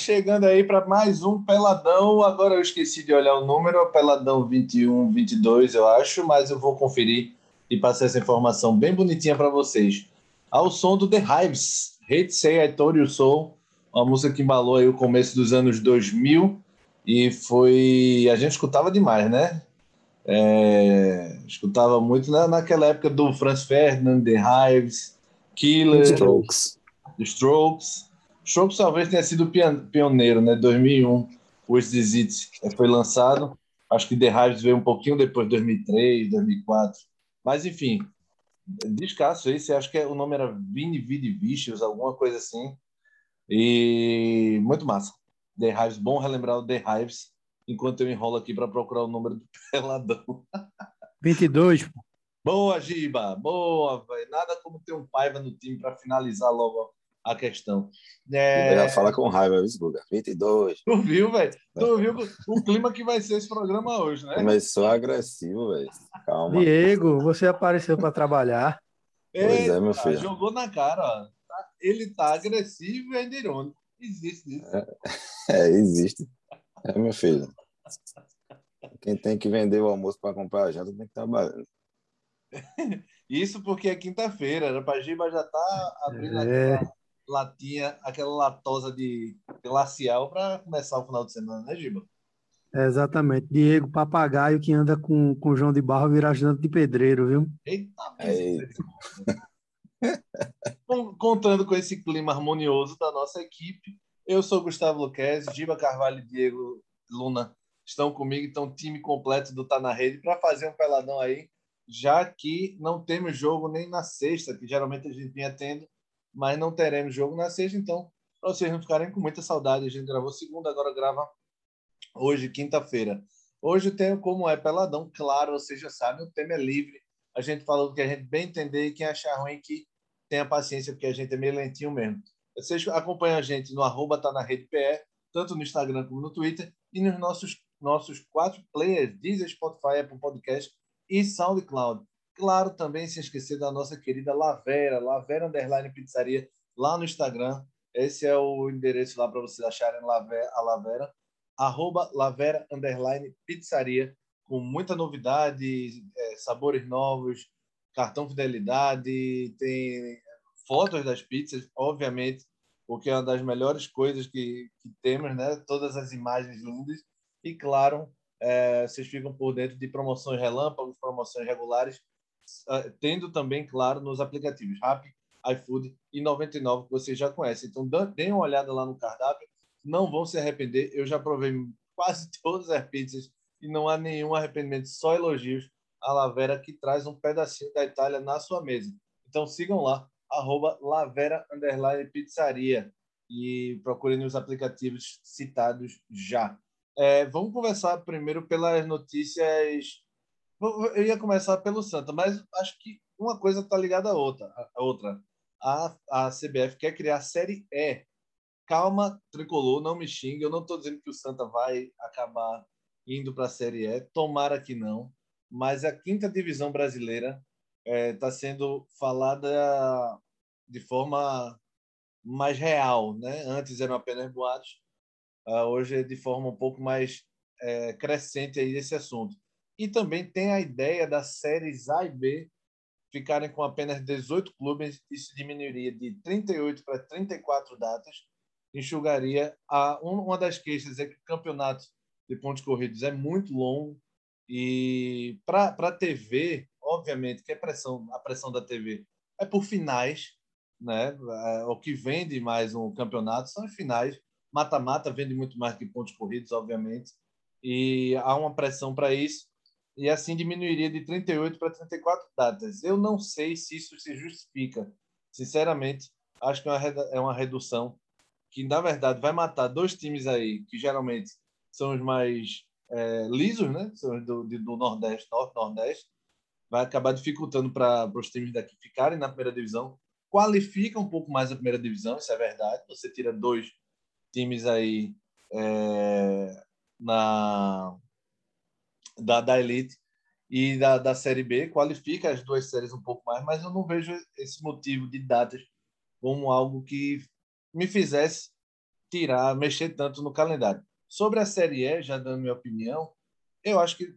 Chegando aí para mais um Peladão. Agora eu esqueci de olhar o número, Peladão 21, 22, eu acho, mas eu vou conferir e passar essa informação bem bonitinha para vocês. Ao som do The Hives, Hate Say I Told You So, uma música que embalou aí o começo dos anos 2000 e foi. A gente escutava demais, né? É... Escutava muito na, naquela época do Franz Ferdinand, The Hives, Killer, Strokes. The Strokes. Strokes talvez tenha sido pioneiro, né? 2001, o It foi lançado. Acho que The Hives veio um pouquinho depois, 2003, 2004. Mas, enfim, descasso esse. Acho que é, o nome era Vini Vidi Vicious, alguma coisa assim. E muito massa. The Hives, bom relembrar o The Hives, enquanto eu enrolo aqui para procurar o número do Peladão. 22. Boa, Giba. Boa, velho. Nada como ter um Paiva no time para finalizar logo a questão. É... Já fala com raiva, viu, Guga? 22. Tu viu, velho? Tu viu o clima que vai ser esse programa hoje, né? Começou agressivo, velho. Calma. Diego, você apareceu para trabalhar. Pois é, meu filho. Jogou na cara, ó. Tá, ele tá agressivo e ainda irônico. Existe isso. É, é, existe. É, meu filho. Quem tem que vender o almoço para comprar a janta tem que trabalhar. Isso porque é quinta-feira, era para Giba já tá abrindo é. aquela latinha, aquela latosa de glacial para começar o final de semana, né, Giba? É, exatamente. Diego Papagaio que anda com, com João de Barro virar ajudante de pedreiro, viu? Eita, Eita. Contando com esse clima harmonioso da nossa equipe, eu sou Gustavo Luquezzi, Giba Carvalho e Diego Luna estão comigo, então time completo do Tá na Rede para fazer um peladão aí já que não temos jogo nem na sexta, que geralmente a gente vinha tendo, mas não teremos jogo na sexta, então, para vocês não ficarem com muita saudade, a gente gravou segunda, agora grava hoje, quinta-feira. Hoje tem como é peladão, claro, vocês já sabem, o tema é livre. A gente falou do que a gente bem entender e quem achar ruim que tenha paciência, porque a gente é meio lentinho mesmo. Vocês acompanham a gente no arroba tá na rede PE, tanto no Instagram como no Twitter, e nos nossos, nossos quatro players, Deezer, Spotify, Apple Podcast e SoundCloud. Claro, também se esquecer da nossa querida Lavera, Lavera Underline Pizzaria, lá no Instagram. Esse é o endereço lá para vocês acharem a Lavera. Arroba Lavera Underline Pizzaria, com muita novidade, é, sabores novos, cartão fidelidade, tem fotos das pizzas, obviamente, porque é uma das melhores coisas que, que temos, né? Todas as imagens lindas. E, claro, é, vocês ficam por dentro de promoções relâmpagos, promoções regulares, tendo também, claro, nos aplicativos Rappi, iFood e 99 que vocês já conhecem. Então, deem uma olhada lá no cardápio, não vão se arrepender. Eu já provei quase todas as pizzas e não há nenhum arrependimento, só elogios à Lavera que traz um pedacinho da Itália na sua mesa. Então sigam lá, arroba Lavera Pizzaria e procurem nos aplicativos citados já. É, vamos conversar primeiro pelas notícias. Eu ia começar pelo Santa, mas acho que uma coisa está ligada à outra. A, outra. A, a CBF quer criar a Série E. Calma, tricolor, não me xingue. Eu não estou dizendo que o Santa vai acabar indo para a Série E. Tomara que não. Mas a quinta divisão brasileira está é, tá sendo falada de forma mais real, né? Antes eram apenas boatos uh, hoje de forma um pouco mais é, crescente aí esse assunto. E também tem a ideia das séries A e B ficarem com apenas 18 clubes, isso diminuiria de 38 para 34 datas, enxugaria a uma das queixas é que o campeonato de pontos corridos é muito longo e para a TV, obviamente, que é pressão, a pressão da TV é por finais, né? É, o que vende mais um campeonato são os finais. Mata-mata vende muito mais que pontos corridos, obviamente, e há uma pressão para isso, e assim diminuiria de 38 para 34 datas. Eu não sei se isso se justifica. Sinceramente, acho que é uma é redução que, na verdade, vai matar dois times aí, que geralmente são os mais é, lisos, né? São os do, do Nordeste, Norte-Nordeste. Vai acabar dificultando para os times daqui ficarem na primeira divisão. Qualifica um pouco mais a primeira divisão, isso é verdade. Você tira dois times aí é, na da, da Elite e da, da Série B, qualifica as duas séries um pouco mais, mas eu não vejo esse motivo de datas como algo que me fizesse tirar, mexer tanto no calendário. Sobre a Série E, já dando minha opinião, eu acho que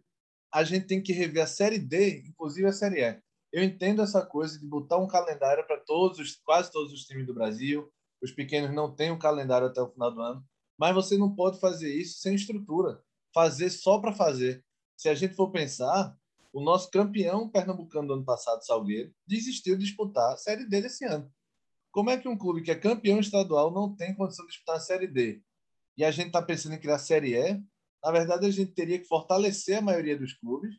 a gente tem que rever a Série D, inclusive a Série E. Eu entendo essa coisa de botar um calendário para todos, os, quase todos os times do Brasil. Os pequenos não têm um calendário até o final do ano, mas você não pode fazer isso sem estrutura. Fazer só para fazer. Se a gente for pensar, o nosso campeão pernambucano do ano passado, Salgueiro, desistiu de disputar a Série D desse ano. Como é que um clube que é campeão estadual não tem condição de disputar a Série D? E a gente está pensando em criar a Série E na verdade, a gente teria que fortalecer a maioria dos clubes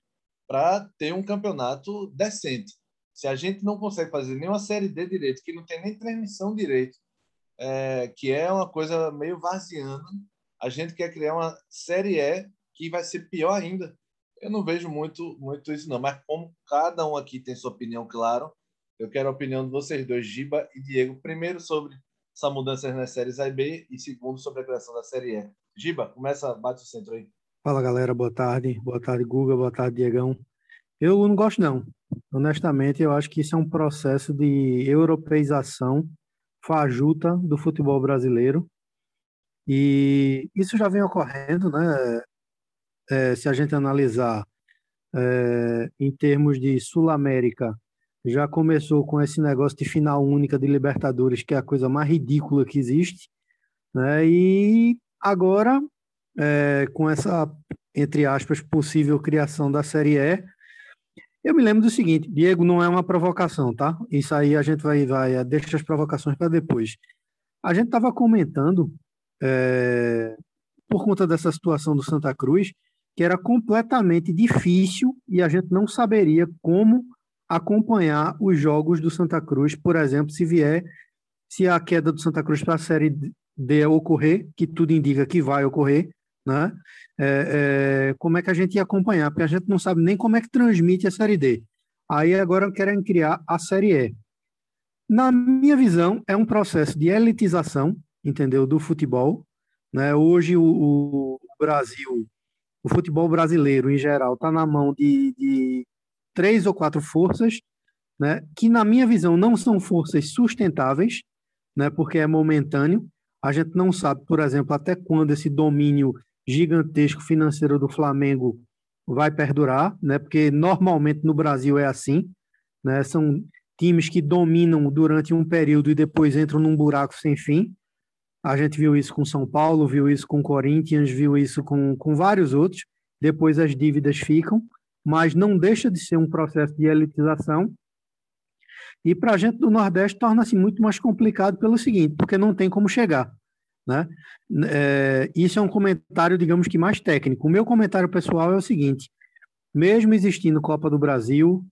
para ter um campeonato decente. Se a gente não consegue fazer nenhuma Série D direito, que não tem nem transmissão direito, é, que é uma coisa meio vaziana, a gente quer criar uma Série E que vai ser pior ainda. Eu não vejo muito, muito isso, não. Mas como cada um aqui tem sua opinião, claro, eu quero a opinião de vocês dois, Giba e Diego. Primeiro sobre essa mudança nas séries A e B e segundo sobre a criação da Série E. Giba, começa, bate o centro aí. Fala galera, boa tarde. Boa tarde, Guga, boa tarde, Diegão. Eu não gosto, não. Honestamente, eu acho que isso é um processo de europeização fajuta do futebol brasileiro. E isso já vem ocorrendo, né? É, se a gente analisar é, em termos de Sul-América, já começou com esse negócio de final única de Libertadores, que é a coisa mais ridícula que existe, né? E agora, é, com essa, entre aspas, possível criação da Série E, eu me lembro do seguinte, Diego, não é uma provocação, tá? Isso aí a gente vai, vai deixa as provocações para depois. A gente estava comentando, é, por conta dessa situação do Santa Cruz, que era completamente difícil e a gente não saberia como acompanhar os jogos do Santa Cruz, por exemplo, se vier, se a queda do Santa Cruz para a Série de ocorrer, que tudo indica que vai ocorrer, né? É, é, como é que a gente ia acompanhar? Porque a gente não sabe nem como é que transmite a Série D. Aí agora querem criar a Série E. Na minha visão, é um processo de elitização, entendeu, do futebol. Né? Hoje o, o Brasil, o futebol brasileiro em geral, está na mão de, de três ou quatro forças, né? que na minha visão não são forças sustentáveis, né? porque é momentâneo. A gente não sabe, por exemplo, até quando esse domínio gigantesco financeiro do Flamengo vai perdurar, né? Porque normalmente no Brasil é assim, né? São times que dominam durante um período e depois entram num buraco sem fim. A gente viu isso com São Paulo, viu isso com Corinthians, viu isso com, com vários outros. Depois as dívidas ficam, mas não deixa de ser um processo de elitização e para a gente do Nordeste torna-se muito mais complicado pelo seguinte, porque não tem como chegar. Né? É, isso é um comentário, digamos que mais técnico. O meu comentário pessoal é o seguinte: mesmo existindo Copa do Brasil,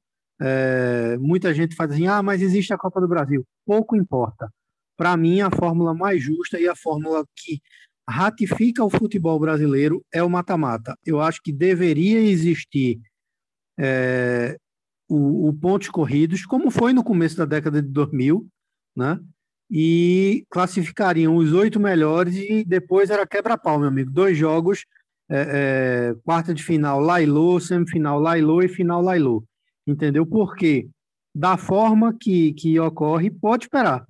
é, muita gente faz assim, ah, mas existe a Copa do Brasil. Pouco importa. Para mim, a fórmula mais justa e a fórmula que ratifica o futebol brasileiro é o mata-mata. Eu acho que deveria existir é, o, o pontos corridos, como foi no começo da década de 2000, né? E classificariam os oito melhores e depois era quebra-pau, meu amigo. Dois jogos, é, é, quarta de final Lailô, semifinal Lailô e final Lailô. Entendeu? Porque da forma que, que ocorre, pode esperar.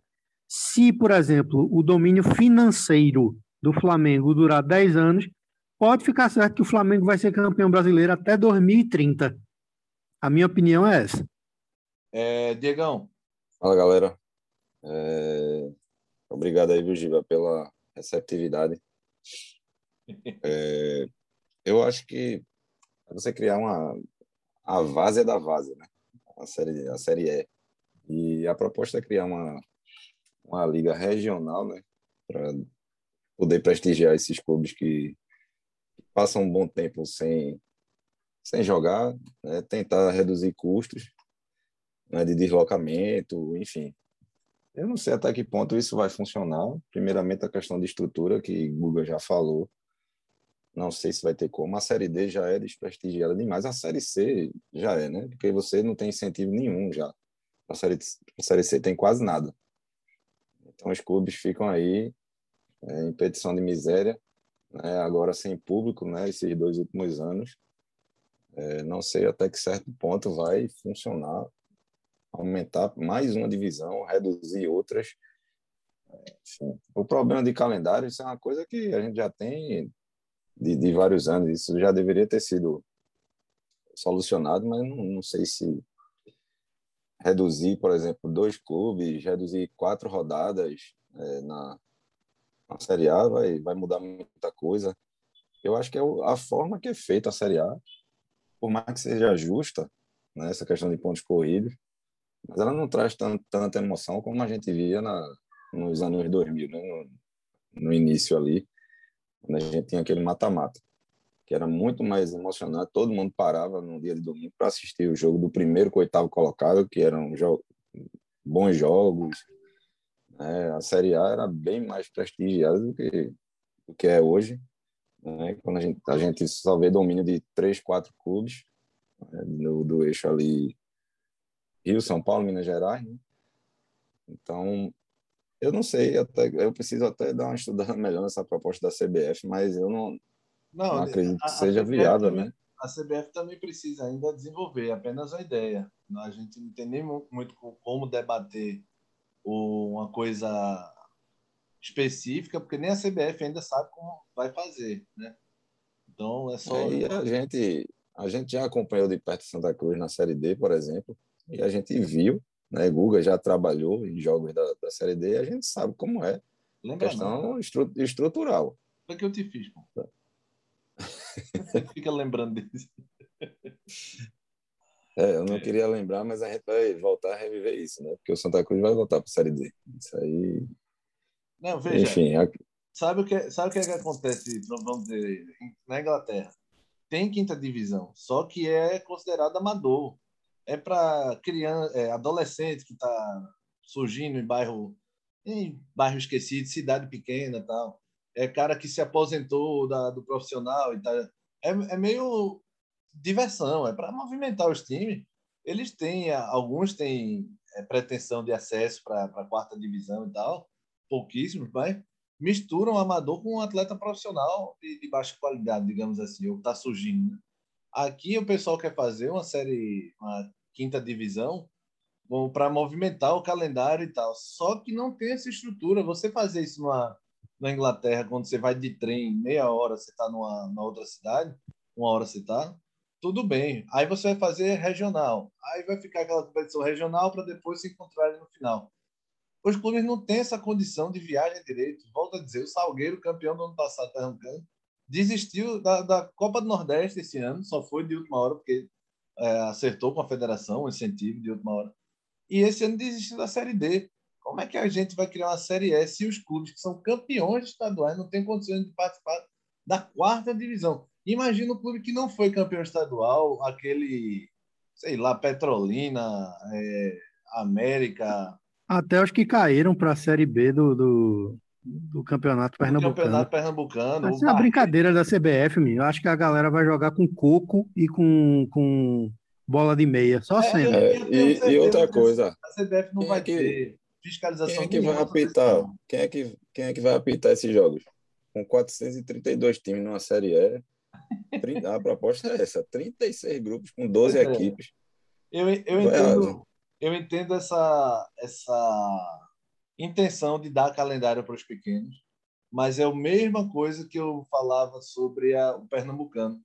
Se, por exemplo, o domínio financeiro do Flamengo durar 10 anos, pode ficar certo que o Flamengo vai ser campeão brasileiro até 2030. A minha opinião é essa. É, Diegão. Fala, galera. É... Obrigado aí, Virgiva, pela receptividade. É... Eu acho que você criar uma a várzea da várzea, né? A série a série E. E a proposta é criar uma uma liga regional, né, para poder prestigiar esses clubes que passam um bom tempo sem sem jogar, né, tentar reduzir custos né, de deslocamento, enfim. Eu não sei até que ponto isso vai funcionar. Primeiramente, a questão de estrutura, que Google já falou. Não sei se vai ter como. A Série D já é desprestigiada demais. A Série C já é, né? Porque você não tem incentivo nenhum já. A Série, a série C tem quase nada. Então, os clubes ficam aí é, em petição de miséria, né? agora sem público, né? esses dois últimos anos. É, não sei até que certo ponto vai funcionar, aumentar mais uma divisão, reduzir outras. Sim. O problema de calendário, isso é uma coisa que a gente já tem de, de vários anos. Isso já deveria ter sido solucionado, mas não, não sei se reduzir, por exemplo, dois clubes, reduzir quatro rodadas é, na, na Série A vai, vai mudar muita coisa. Eu acho que é a forma que é feita a Série A, por mais que seja justa, né, essa questão de pontos corridos, mas ela não traz tanto, tanta emoção como a gente via na, nos anos 2000, né, no, no início ali, quando a gente tinha aquele mata-mata que era muito mais emocionante. Todo mundo parava no dia de domingo para assistir o jogo do primeiro com o oitavo colocado, que eram jo bons jogos. Né? A Série A era bem mais prestigiada do que, do que é hoje. Né? Quando a gente, a gente só vê domínio de três, quatro clubes né? do, do eixo ali Rio, São Paulo, Minas Gerais. Né? Então, eu não sei, até, eu preciso até dar uma estudada melhor nessa proposta da CBF, mas eu não, não, não acredito que a, seja a viável, também, né? A CBF também precisa ainda desenvolver apenas a ideia. A gente não tem nem muito como debater uma coisa específica, porque nem a CBF ainda sabe como vai fazer, né? Então é só. É, a gente a gente já acompanhou de perto Santa Cruz na Série D, por exemplo, e a gente viu, né? Guga já trabalhou em jogos da, da Série D, e a gente sabe como é. Lembra questão não, estru, estrutural. Foi que eu te fiz, pô. fica lembrando disso. É, eu não é. queria lembrar, mas a gente vai voltar a reviver isso, né? Porque o Santa Cruz vai voltar para a Série D. Isso aí. Não, veja. Enfim, a... sabe o que sabe o que, é que acontece? Vamos dizer na Inglaterra tem quinta divisão, só que é considerado amador. É para criança, é, adolescente que está surgindo em bairro em bairro esquecido, cidade pequena, tal é cara que se aposentou da, do profissional e tal. É, é meio diversão, é para movimentar os times. Eles têm, alguns têm é, pretensão de acesso para a quarta divisão e tal, pouquíssimos, mas misturam amador com um atleta profissional de, de baixa qualidade, digamos assim, ou está surgindo. Né? Aqui o pessoal quer fazer uma série, uma quinta divisão, para movimentar o calendário e tal. Só que não tem essa estrutura. Você fazer isso numa, na Inglaterra, quando você vai de trem, meia hora você está numa, numa outra cidade, uma hora você está, tudo bem. Aí você vai fazer regional. Aí vai ficar aquela competição regional para depois se encontrarem no final. Os clubes não têm essa condição de viagem direito. Volto a dizer, o Salgueiro, campeão do ano passado, Pernambucano, desistiu da, da Copa do Nordeste esse ano, só foi de última hora, porque é, acertou com a federação o incentivo de última hora. E esse ano desistiu da Série D. Como é que a gente vai criar uma Série S se os clubes que são campeões estaduais não têm condições de participar da quarta divisão? Imagina o clube que não foi campeão estadual, aquele, sei lá, Petrolina, é, América. Até os que caíram para a Série B do, do, do Campeonato Pernambucano. Campeonato Pernambucano. Essa é uma brincadeira da CBF, meu. Eu acho que a galera vai jogar com coco e com, com bola de meia, só assim. É, e, e, outra coisa. A CBF não vai é que... ter fiscalização. Quem é que vai apitar? Quem é que, quem é que vai apitar esses jogos? Com 432 times numa Série E, a proposta é essa: 36 grupos com 12 é. equipes. Eu, eu, entendo, eu entendo essa, essa intenção de dar calendário para os pequenos, mas é a mesma coisa que eu falava sobre a, o Pernambucano,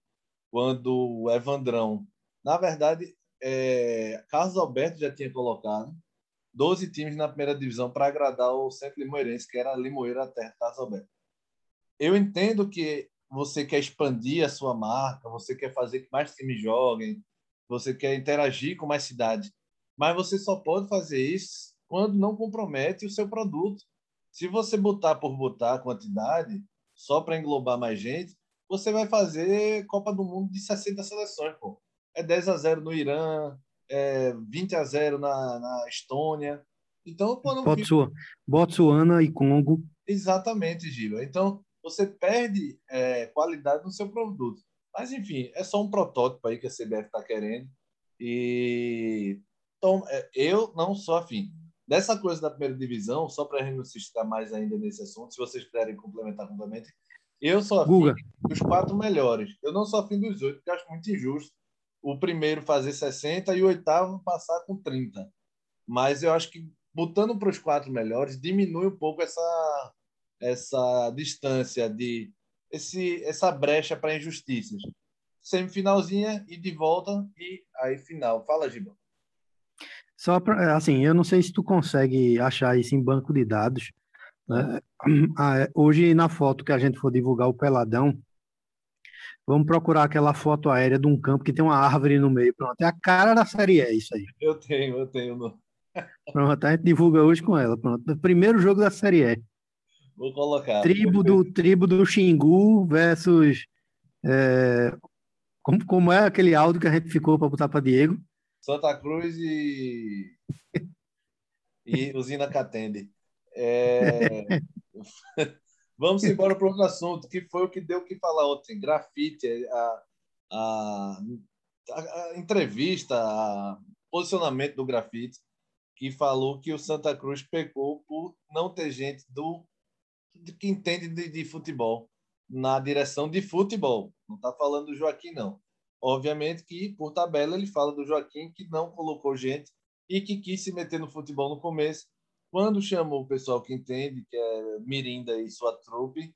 quando o Evandrão. Na verdade, é, Carlos Alberto já tinha colocado 12 times na primeira divisão para agradar o Centro Limoeirense, que era até Casa Alberto. Eu entendo que você quer expandir a sua marca, você quer fazer que mais times joguem, você quer interagir com mais cidades, mas você só pode fazer isso quando não compromete o seu produto. Se você botar por botar a quantidade, só para englobar mais gente, você vai fazer Copa do Mundo de 60 seleções, pô. É 10 a 0 no Irã, é, 20 a 0 na, na Estônia. Então, quando Botsuana, Botsuana e Congo. Exatamente, Giba. Então, você perde é, qualidade no seu produto. Mas, enfim, é só um protótipo aí que a CBF está querendo. E então, é, eu não sou afim. Dessa coisa da primeira divisão, só para a gente não se estar mais ainda nesse assunto, se vocês puderem complementar completamente, eu sou afim Guga. dos quatro melhores. Eu não sou afim dos oito, porque acho muito injusto o primeiro fazer 60 e o oitavo passar com 30. Mas eu acho que botando para os quatro melhores, diminui um pouco essa, essa distância de esse, essa brecha para injustiças. Semifinalzinha e de volta e aí final. Fala, Giba. Só para, assim, eu não sei se tu consegue achar isso em banco de dados. Né? Ah, é, hoje, na foto que a gente for divulgar o Peladão, vamos procurar aquela foto aérea de um campo que tem uma árvore no meio. Pronto, é a cara da série E, isso aí. Eu tenho, eu tenho. Pronto, a gente divulga hoje com ela. Pronto, primeiro jogo da série E. Vou colocar. Tribo do, tribo do Xingu versus. É, como, como é aquele áudio que a gente ficou para botar para Diego? Santa Cruz e. e Usina Catende. É... Vamos embora para outro assunto, que foi o que deu o que falar ontem. Grafite, a, a, a, entrevista, a posicionamento do grafite, que falou que o Santa Cruz pecou por não ter gente do que entende de, de futebol na direção de futebol. Não está falando do Joaquim, não. Obviamente que, por tabela, ele fala do Joaquim, que não colocou gente e que quis se meter no futebol no começo. Quando chamou o pessoal que entende, que é Mirinda e sua trupe,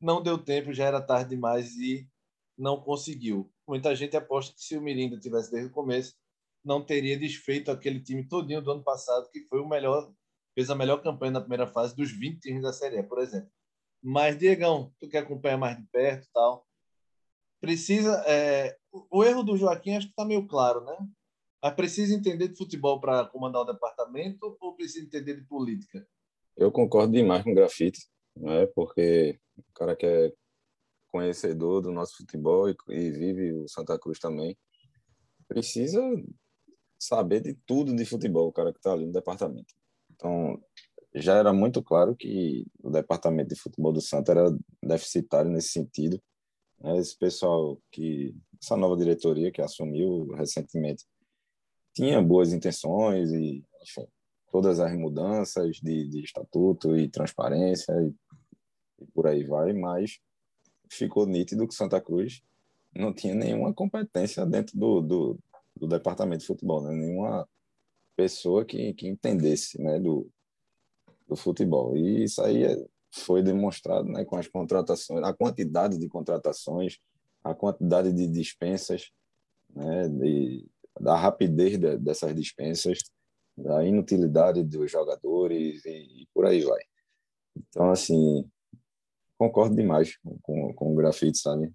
não deu tempo, já era tarde demais e não conseguiu. Muita gente aposta que se o Mirinda tivesse desde o começo, não teria desfeito aquele time todinho do ano passado, que foi o melhor fez a melhor campanha na primeira fase dos 20 times da Série A, por exemplo. Mas, Diegão, tu que acompanha mais de perto tal, precisa... É, o erro do Joaquim acho que está meio claro, né? Mas precisa entender de futebol para comandar o departamento ou precisa entender de política? Eu concordo demais com o grafite, né? porque o cara que é conhecedor do nosso futebol e, e vive o Santa Cruz também, precisa saber de tudo de futebol, o cara que está ali no departamento. Então, já era muito claro que o departamento de futebol do Santa era deficitário nesse sentido. Né? Esse pessoal que essa nova diretoria que assumiu recentemente tinha boas intenções e enfim, todas as mudanças de, de estatuto e transparência e, e por aí vai, mas ficou nítido que Santa Cruz não tinha nenhuma competência dentro do, do, do departamento de futebol, né? nenhuma pessoa que, que entendesse né, do, do futebol. E isso aí é, foi demonstrado né, com as contratações, a quantidade de contratações, a quantidade de dispensas, né, de, da rapidez de, dessas dispensas, da inutilidade dos jogadores e, e, por aí vai. Então, assim, concordo demais com, com, com o grafite, sabe?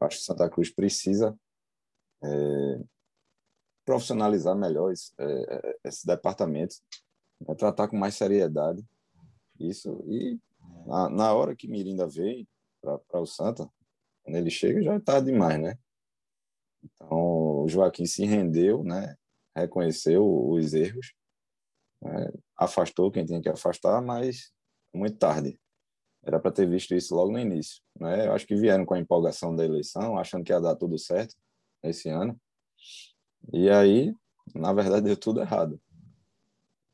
Acho que Santa Cruz precisa é, profissionalizar melhor esse, é, é, esse departamento, né? tratar com mais seriedade isso. E na, na hora que Mirinda veio para o Santa, quando ele chega, já está demais, né? Então, Joaquim se rendeu, né? reconheceu os erros, né? afastou quem tinha que afastar, mas muito tarde. Era para ter visto isso logo no início. Né? Eu acho que vieram com a empolgação da eleição, achando que ia dar tudo certo esse ano. E aí, na verdade, deu tudo errado.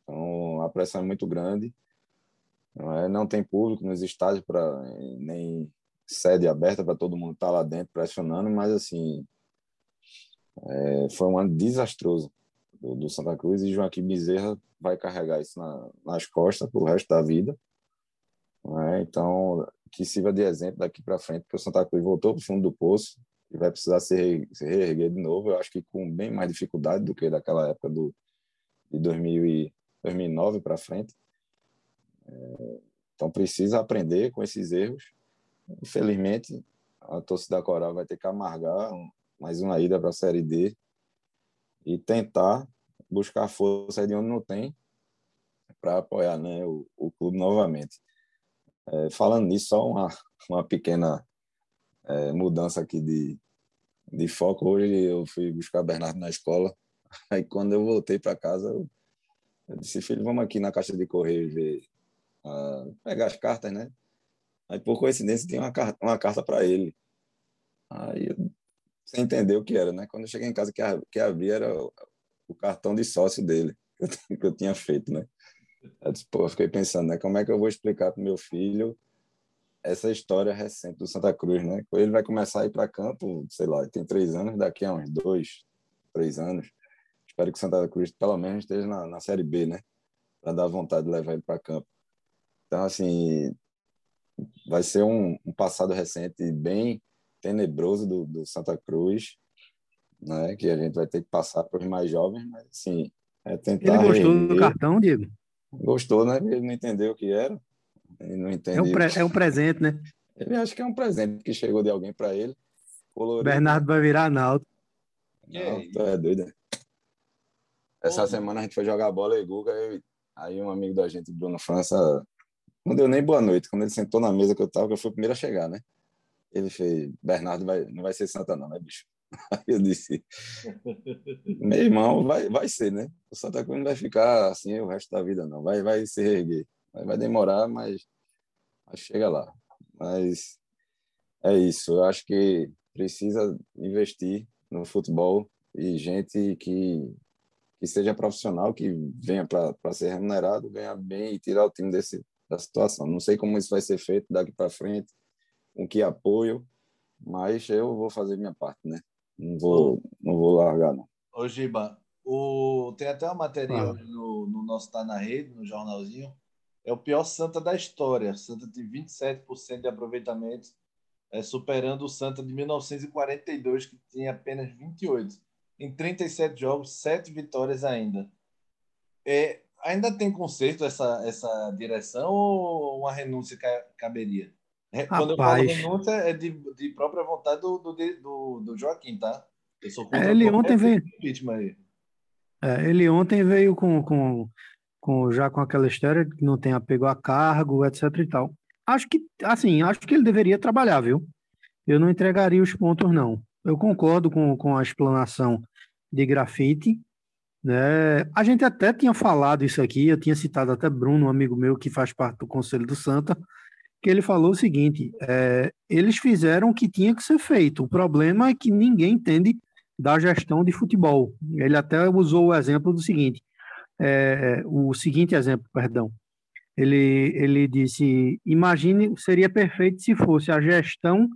Então, a pressão é muito grande. Não, é, não tem público nos estádios para nem sede aberta para todo mundo estar tá lá dentro pressionando, mas assim é, foi um ano desastroso do, do, Santa Cruz e Joaquim Bezerra vai carregar isso na, nas costas para o resto da vida. É? Então, que sirva de exemplo daqui para frente, porque o Santa Cruz voltou para o fundo do poço, e vai precisar se, se reerguer de novo, eu acho que com bem mais dificuldade do que daquela época do, de 2000 e, 2009 para frente. É, então precisa aprender com esses erros. Infelizmente, a torcida coral vai ter que amargar mais uma ida para a Série D e tentar buscar força de onde não tem para apoiar né, o, o clube novamente. É, falando nisso, só uma, uma pequena é, mudança aqui de, de foco. Hoje eu fui buscar Bernardo na escola. Aí quando eu voltei para casa, eu, eu, disse, filho, vamos aqui na caixa de correio ver, uh, pegar as cartas, né? Aí por coincidência tem uma uma carta para ele. Aí eu, sem entender o que era, né? Quando eu cheguei em casa, que, que abri era o, o cartão de sócio dele, que eu, que eu tinha feito, né? Eu, disse, pô, eu fiquei pensando, né? Como é que eu vou explicar para meu filho essa história recente do Santa Cruz, né? Ele vai começar a ir para campo, sei lá, tem três anos, daqui a uns dois, três anos. Espero que o Santa Cruz pelo menos esteja na, na Série B, né? para dar vontade de levar ele para campo. Então, assim, vai ser um, um, passado recente bem tenebroso do, do, Santa Cruz, né? Que a gente vai ter que passar para os mais jovens, mas assim, é tentar. Ele gostou rever. do cartão, Diego? Gostou, né? Ele não entendeu o que era. Ele não entendeu. É um, pre... é um presente, né? Ele acha que é um presente que chegou de alguém para ele. Colorido. Bernardo vai virar Naldo. Não, tu é doido. Né? Essa semana a gente foi jogar bola e Guga, eu, aí um amigo da gente, Bruno França, não deu nem boa noite. Quando ele sentou na mesa que eu tava, que eu fui o primeiro a chegar, né? Ele fez, Bernardo vai, não vai ser Santa não, né, bicho? Aí eu disse, meu irmão, vai, vai ser, né? O Santa Cruz não vai ficar assim o resto da vida, não. Vai, vai se reerguer. Vai, demorar, mas, mas chega lá. Mas é isso. Eu acho que precisa investir no futebol e gente que, que seja profissional, que venha para ser remunerado, ganhar bem e tirar o time desse, da situação. Não sei como isso vai ser feito daqui para frente, com que apoio, mas eu vou fazer minha parte, né? Não vou, não vou largar, não. Ô, Giba, o... tem até uma matéria ah. no, no nosso Tá na Rede, no jornalzinho. É o pior Santa da história. Santa tem 27% de aproveitamento, é, superando o Santa de 1942, que tinha apenas 28. Em 37 jogos, 7 vitórias ainda. É, ainda tem conserto essa, essa direção ou uma renúncia caberia? Quando eu falo renúncia, é de, de própria vontade do, do, do, Joaquim, tá? Eu sou é, ele ontem veio. É, ele ontem veio com, com, com já com aquela história que não tem apego a cargo, etc e tal. Acho que, assim, acho que ele deveria trabalhar, viu? Eu não entregaria os pontos, não. Eu concordo com, com a explanação de grafite, né? A gente até tinha falado isso aqui, eu tinha citado até Bruno, um amigo meu que faz parte do Conselho do Santa, que ele falou o seguinte: é, eles fizeram o que tinha que ser feito. O problema é que ninguém entende da gestão de futebol. Ele até usou o exemplo do seguinte: é, o seguinte exemplo, perdão. Ele, ele disse: imagine, seria perfeito se fosse a gestão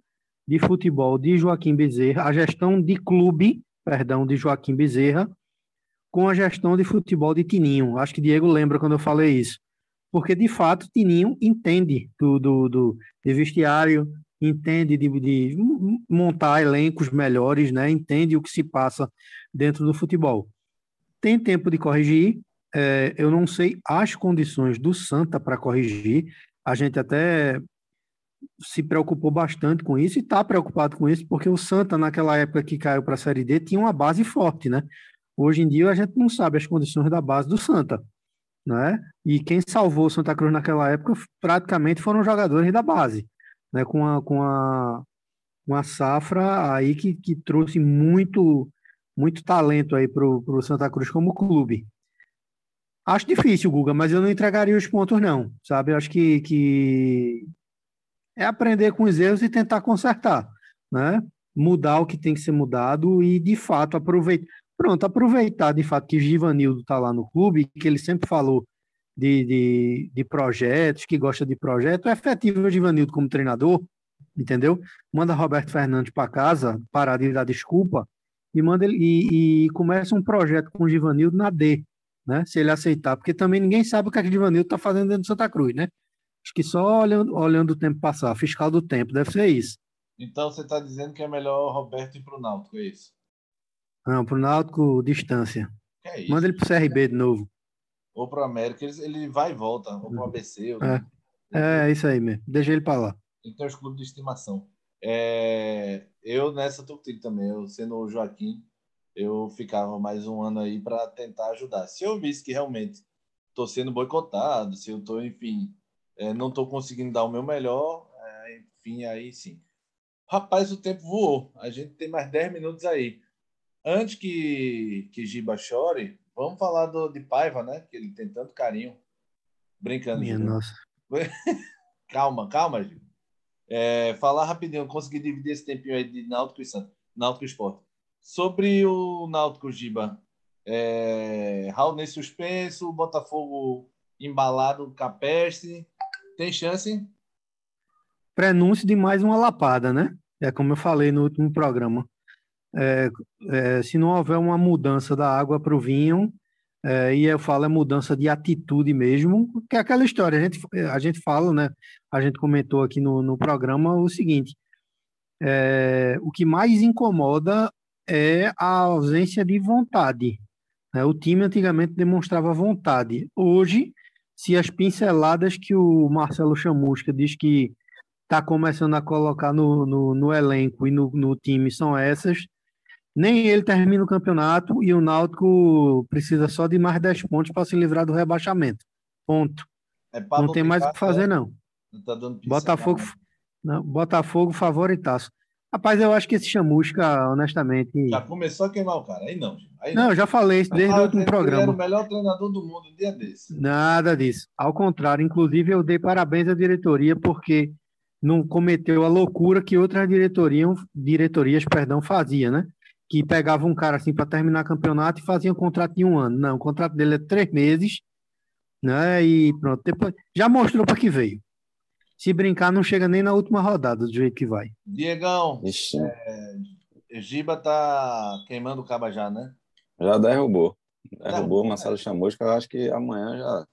de futebol de Joaquim Bezerra, a gestão de clube, perdão, de Joaquim Bezerra, com a gestão de futebol de Tininho. Acho que Diego lembra quando eu falei isso porque de fato Tininho entende do, do, do de vestiário, entende de, de, montar elencos melhores, né? entende o que se passa dentro do futebol. Tem tempo de corrigir, é, eu não sei as condições do Santa para corrigir, a gente até se preocupou bastante com isso e está preocupado com isso, porque o Santa, naquela época que caiu para a Série D, tinha uma base forte, né? Hoje em dia a gente não sabe as condições da base do Santa né? E quem salvou o Santa Cruz naquela época praticamente foram jogadores da base, né? Com a, com a, uma safra aí que, que trouxe muito muito talento aí para o Santa Cruz como clube. Acho difícil, Guga, mas eu não entregaria os pontos, não, sabe? acho que, que é aprender com os erros e tentar consertar, né? Mudar o que tem que ser mudado e, de fato, aproveitar. Pronto, aproveitar de fato que Givanildo está lá no clube, que ele sempre falou de, de, de projetos, que gosta de projeto, é efetivo o Givanildo como treinador, entendeu? Manda Roberto Fernandes para casa, parar de dar desculpa, e manda ele, e, e começa um projeto com o Givanildo na D, né? Se ele aceitar, porque também ninguém sabe o que, é que o Givanildo está fazendo dentro do Santa Cruz, né? Acho que só olhando, olhando o tempo passar, fiscal do tempo, deve ser isso. Então você está dizendo que é melhor o Roberto ir para o Náutico, é isso? Não, pro Náutico, distância. É Manda ele pro CRB de novo. Ou pro América, ele vai e volta. Ou pro ABC. Ou... É. é, isso aí mesmo. Deixa ele para lá. Ele tem os clubes de estimação. É... Eu nessa tô contigo também. Eu sendo o Joaquim, eu ficava mais um ano aí para tentar ajudar. Se eu visse que realmente estou sendo boicotado, se eu estou, enfim, é, não estou conseguindo dar o meu melhor, é, enfim, aí sim. Rapaz, o tempo voou. A gente tem mais 10 minutos aí antes que, que Giba chore, vamos falar do, de Paiva, né? Que ele tem tanto carinho. Brincando. Minha nossa. calma, calma, Giba. É, falar rapidinho, consegui dividir esse tempinho aí de Náutico e Santos. Náutico Esporte. Sobre o Náutico, Giba. É, Raul suspenso, Botafogo embalado, capeste. Tem chance? Prenúncio de mais uma lapada, né? É como eu falei no último programa é, é, se não houver uma mudança da água para o vinho, É, e eu falo é mudança de atitude mesmo, que é aquela história. A gente, a gente fala, né? A gente comentou aqui no, no programa o seguinte: é, o que mais incomoda é a ausência de vontade. Né? O time antigamente demonstrava vontade. Hoje, se as pinceladas que o Marcelo Chamusca diz que está começando a colocar no, no, no elenco e no, no, time são essas, nem ele termina o campeonato e o Náutico precisa só de mais 10 pontos para se livrar do rebaixamento. Ponto. É não tem mais o que fazer, não. não tá Botafogo, não, Botafogo favoritaço. Rapaz, eu acho que esse chamusca, honestamente. Já começou a queimar o cara. Aí não. Aí não. não, já falei isso desde o último programa. Ele era o melhor treinador do mundo um dia desse. Nada disso. Ao contrário, inclusive eu dei parabéns à diretoria porque não cometeu a loucura que outras diretorias, diretorias perdão, fazia, né? Que pegava um cara assim para terminar o campeonato e fazia um contrato de um ano. Não, o contrato dele é três meses, né? E pronto. Depois, já mostrou para que veio. Se brincar, não chega nem na última rodada do jeito que vai. Diegão, é, Giba tá queimando o caba já, né? Já derrubou. Derrubou, o Marcelo Chamusca, eu acho que amanhã já,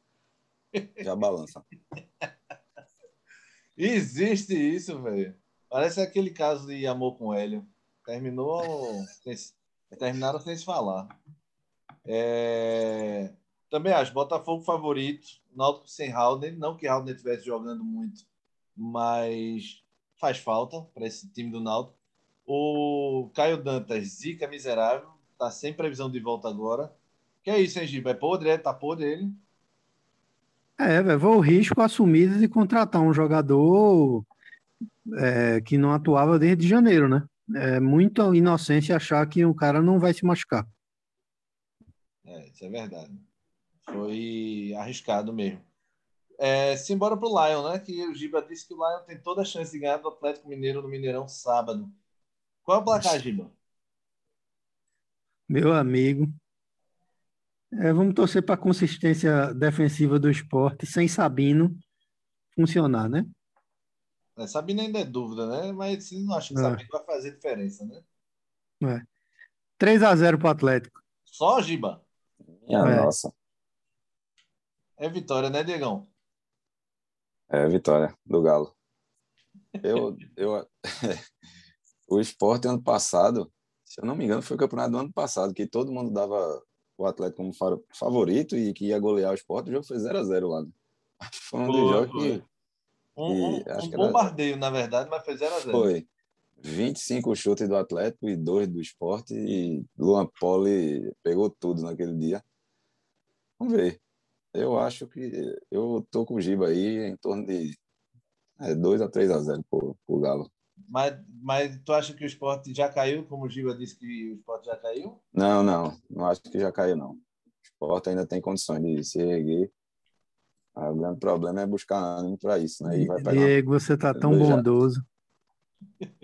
já balança. Existe isso, velho. Parece aquele caso de amor com Hélio. Terminou. terminaram sem se falar. É... Também acho, Botafogo favorito, Náutico sem Halden. Não que Halden estivesse jogando muito, mas faz falta para esse time do Náutico. O Caio Dantas, zica miserável, tá sem previsão de volta agora. Que é isso, hein, Giba? É podre, é? Tá podre ele? É, velho, vou o risco assumido de contratar um jogador é, que não atuava desde janeiro, né? É muita inocência achar que o cara não vai se machucar. É, isso é verdade. Foi arriscado mesmo. É, simbora pro Lion, né? Que o Giba disse que o Lion tem toda a chance de ganhar do Atlético Mineiro no Mineirão sábado. Qual é o placar, Giba? Meu amigo, é, vamos torcer para a consistência defensiva do esporte sem Sabino funcionar, né? É, Sabino ainda é dúvida, né? Mas você não acha que é. Sabino vai fazer diferença, né? É. 3 a 0 para o Atlético. Só, Giba? Minha é. nossa. É vitória, né, Diegão? É vitória do Galo. Eu, eu, o esporte ano passado, se eu não me engano, foi o campeonato do ano passado, que todo mundo dava o Atlético como favorito e que ia golear o esporte, o jogo foi 0x0 lá. Né? Foi um dos jogos que. Um, um, um bombardeio, era... na verdade, mas foi 0x0. Foi. 25 chutes do Atlético e 2 do esporte, e Luan Poli pegou tudo naquele dia. Vamos ver. Eu acho que eu tô com o Giba aí em torno de é, 2 a 3 a 0 pro, pro Galo. Mas, mas tu acha que o esporte já caiu, como o Giba disse que o esporte já caiu? Não, não. Não acho que já caiu, não. O esporte ainda tem condições de se erguer. Ah, o grande problema é buscar ânimo para isso, né? E vai pegar... Diego, você tá tão bondoso.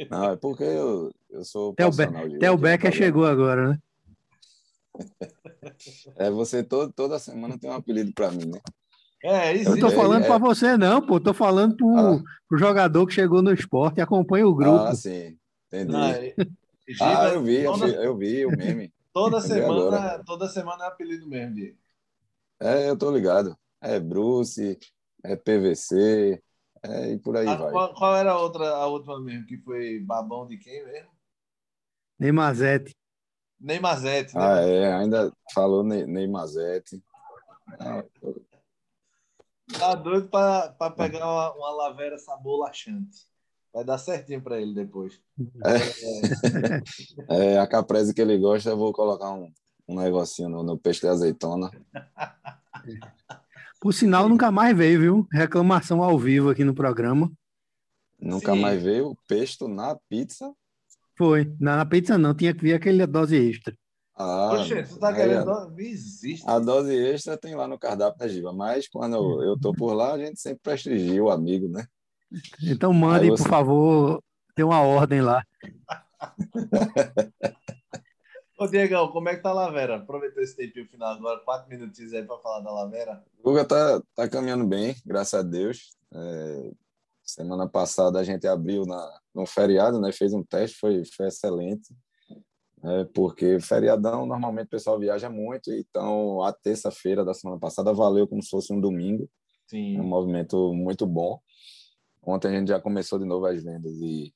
Não, é porque eu, eu sou Theo, Be Theo Becker chegou agora, né? É, você todo, toda semana tem um apelido para mim, né? É, Eu tô falando é, para você, não, pô. Tô falando pro, ah. pro jogador que chegou no esporte e acompanha o grupo. Ah, sim. Entendi. ah, eu vi, toda, eu vi o meme. Toda semana, toda semana é apelido mesmo, Diego. É, eu tô ligado. É Bruce, é PVC, é, e por aí ah, vai. Qual, qual, era a outra, a outra mesmo, que foi babão de quem mesmo? Neymazete. Neymazete. Né? Ah, é, ainda falou Neymazete. Ah, Tá doido para pegar uma, uma lavera sabor laxante. Vai dar certinho para ele depois. É. é. a caprese que ele gosta, eu vou colocar um, um negocinho no, no peixe de azeitona. Por sinal, nunca mais veio, viu? Reclamação ao vivo aqui no programa. Nunca Sim. mais veio pesto na pizza? Foi. Na, na pizza não, tinha que vir aquele dose extra. Ah, Poxa, tu tá querendo. A, existe. A dose extra tem lá no cardápio da Giba, mas quando eu, eu tô por lá, a gente sempre prestigia o amigo, né? Então mande, você... por favor, tem uma ordem lá. Ô, Diegão, como é que tá a Lavera? Aproveitou esse tempinho final agora, quatro minutinhos aí para falar da Lavera. O Guga tá, tá caminhando bem, graças a Deus. É, semana passada a gente abriu na, no feriado, né? Fez um teste, foi, foi excelente É porque feriadão, normalmente o pessoal viaja muito, então a terça-feira da semana passada valeu como se fosse um domingo. Sim. É um movimento muito bom. Ontem a gente já começou de novo as vendas e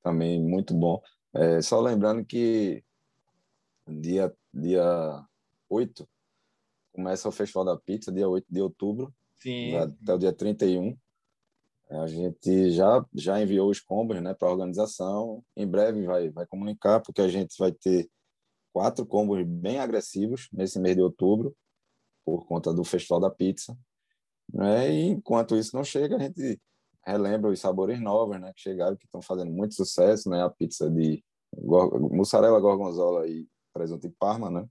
também muito bom. É, só lembrando que dia, dia 8 começa o Festival da Pizza, dia 8 de outubro, Sim. até o dia 31. A gente já, já enviou os combos né, para a organização. Em breve vai, vai comunicar, porque a gente vai ter quatro combos bem agressivos nesse mês de outubro, por conta do Festival da Pizza. Né? E enquanto isso não chega, a gente relembra os sabores novos né, que chegaram, que estão fazendo muito sucesso. Né? A pizza de mussarela, gorgonzola e presunto e parma. Né?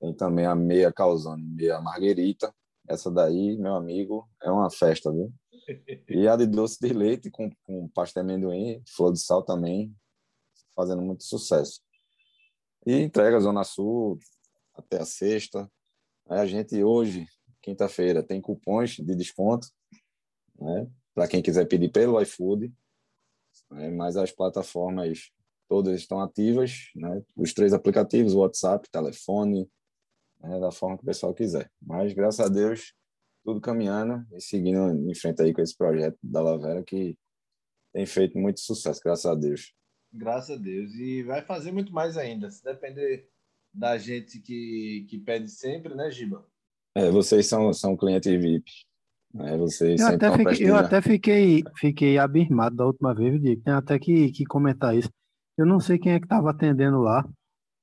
Tem também a meia calzone, meia marguerita. Essa daí, meu amigo, é uma festa, viu? E a de doce de leite com, com pasta de amendoim, flor de sal também, fazendo muito sucesso. E entrega Zona Sul até a sexta. Aí a gente hoje, quinta-feira, tem cupons de desconto, né? Para quem quiser pedir pelo iFood. Né? Mas as plataformas todas estão ativas, né? Os três aplicativos, WhatsApp, telefone, né? da forma que o pessoal quiser. Mas graças a Deus tudo caminhando e seguindo em frente aí com esse projeto da Lavera que tem feito muito sucesso, graças a Deus. Graças a Deus. E vai fazer muito mais ainda. Se depender da gente que, que pede sempre, né, Giba? É, vocês são, são clientes VIP. Né? Vocês eu até, fiquei, eu até fiquei, fiquei abismado da última vez, Diego. Tem até que, que comentar isso. Eu não sei quem é que estava atendendo lá.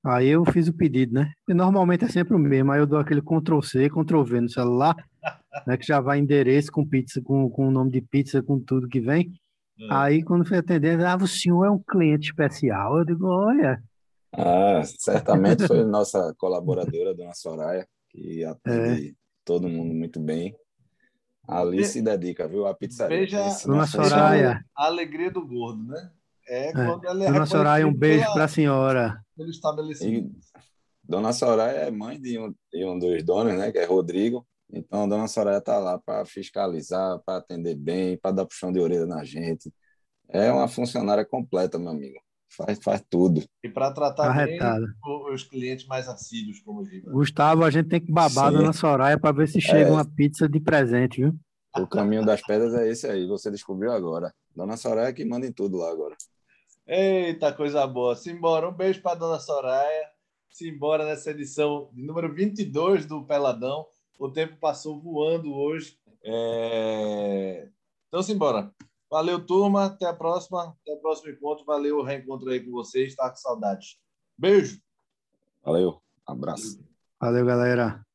Aí eu fiz o pedido, né? E normalmente é sempre o mesmo. Aí eu dou aquele Ctrl C, Ctrl V no celular, né? Que já vai endereço com pizza, com, com o nome de pizza, com tudo que vem. Hum. Aí quando fui atender, ah, o senhor é um cliente especial. Eu digo, olha. Ah, certamente foi nossa colaboradora, dona Soraya, que atende é. todo mundo muito bem. Ali se dedica, viu? A pizzaria. Veja, dona Soraya. A alegria do gordo, né? É, é. quando ela é Dona Soraya, um beijo para a senhora. Pelo estabelecimento. E Dona Soraya é mãe de um, de um dos donos, né, que é Rodrigo. Então, a Dona Soraya está lá para fiscalizar, para atender bem, para dar puxão de orelha na gente. É uma funcionária completa, meu amigo. Faz, faz tudo. E para tratar Arretada. bem os clientes mais assíduos, como o Giba. Gustavo, a gente tem que babar Sim. Dona Soraya para ver se chega é. uma pizza de presente, viu? O caminho das pedras é esse aí, você descobriu agora. Dona Soraya que manda em tudo lá agora. Eita, coisa boa. Simbora. Um beijo para Dona Soraya. Simbora nessa edição de número 22 do Peladão. O tempo passou voando hoje. É... Então, simbora. Valeu, turma. Até a próxima. Até o próximo encontro. Valeu o reencontro aí com vocês. Está com saudades. Beijo. Valeu. Abraço. Valeu, galera.